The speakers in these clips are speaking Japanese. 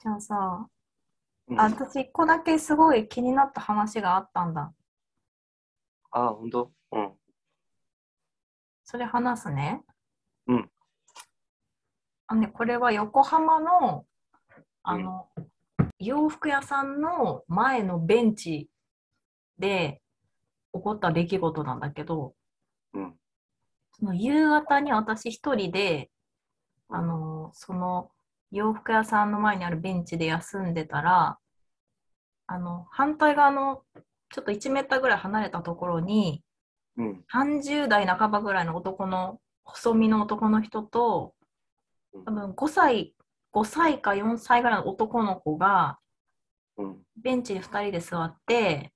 じゃあさ、うんあ私一個だけすごい気になった話があったんだ。あ、本当？うん。それ話すね。うん。あのね、これは横浜の、あの、洋服屋さんの前のベンチで起こった出来事なんだけど、うん。その夕方に私一人で、あの、その洋服屋さんの前にあるベンチで休んでたら、あの、反対側のちょっと1メーターぐらい離れたところに、うん。30代半ばぐらいの男の細身の男の人と多分5歳5歳か4歳ぐらいの男の子がうん。ベンチに2人で座って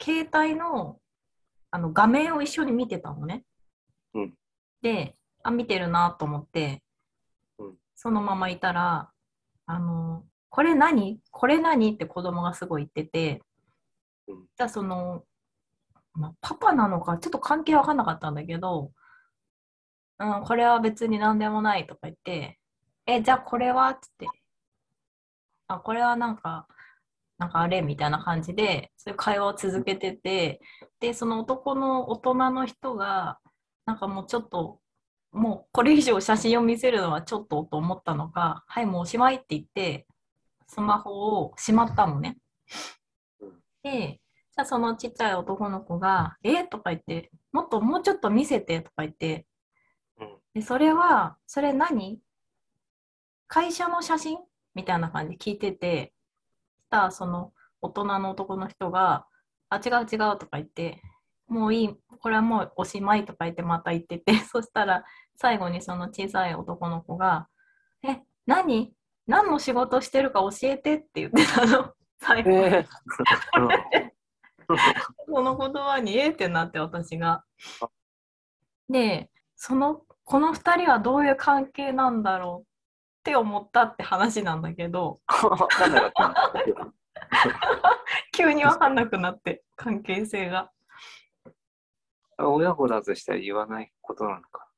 携帯のあの画面を一緒に見てたのね。うんであ見てるなと思って、うんそのままいたら「あのこれ何？これ何?」って子供がすごい言ってて、うん。じゃあそのまあ、パパなのかちょっと関係わかんなかったんだけど、うん、これは別に何でもないとか言って、え、じゃあこれは？っつって、あ、これはなんか、なんかあれ？みたいな感じで、そういう会話を続けてて、で、その男の大人の人が、なんかもうちょっと、もうこれ以上写真を見せるのはちょっとと思ったのか、はい、もうおしまいって言って、スマホをしまったのね。で、じゃあそのちっちゃい男の子が、えとか言って、もっともうちょっと見せてとか言って、うん。でそれは、それ何？会社の写真みたいな感じで聞いてて、そしたらその大人の男の人が、あ、違う違うとか言って、もういい、これはもうおしまいとか言ってまた言ってて、そしたら最後にその小さい男の子が、え、何？何の仕事してるか教えてって言ってたの。最後に。えその言葉にえーってなって私が。で、その、この二人はどういう関係なんだろうって思ったって話なんだけど。急にわかんなくなって、関係性が。親子だとしたら言わないことなのか。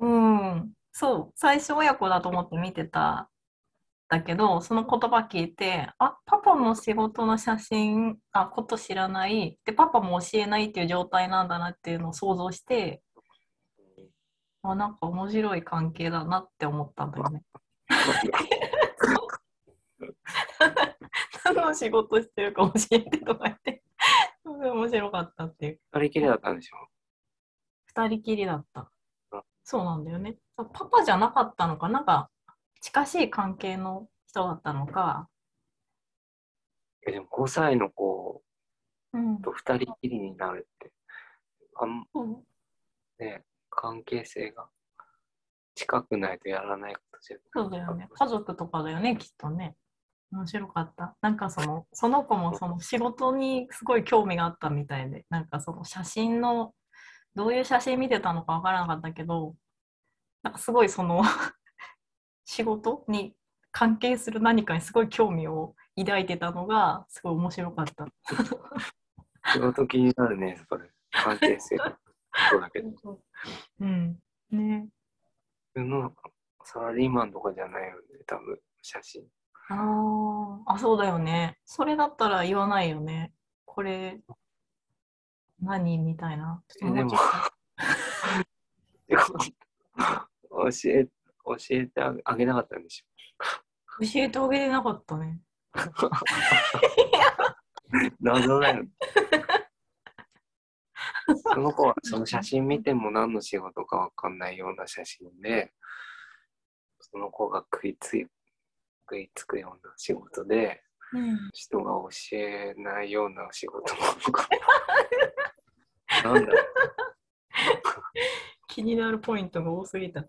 うん、そう、最初親子だと思って見てた。だけど、その言葉聞いて、あ、パパの仕事の写真、あ、こと知らない。で、パパも教えないっていう状態なんだなっていうのを想像して、あ、なんか面白い関係だなって思ったんだよね。何の仕事してるか教えてとか言って、面白かったっていう。二人きりだったんでしょ？二人きりだったあ。そうなんだよね。パパじゃなかったのかなんか近しい関係の人だったのか。えでも5歳の子うん。と二人きりになるって、あんそうね、関係性が近くないとやらないことじゃそうだよね。家族とかだよね、きっとね。面白かった。なんかその、その子もその仕事にすごい興味があったみたいで、なんかその写真の、どういう写真見てたのかわからなかったけど、なんかすごいその、仕事に関係する何かにすごい興味を抱いてたのが、すごい面白かった。仕事気になるね、それ。関係性。そうだけど。うん。ね。普通のサラリーマンとかじゃないよね、多分、写真。ああ、あ、そうだよね。それだったら言わないよね。これ、何みたいな。えでも教え、教えてあげなかったんでしと教えてあげれなかったね。ょ。謎だよ。その子はその写真見ても何の仕事かわかんないような写真で、その子が食いつい食いつくような仕事で、うん。人が教えないような仕事なのか。なんだ。気になるポイントが多すぎた。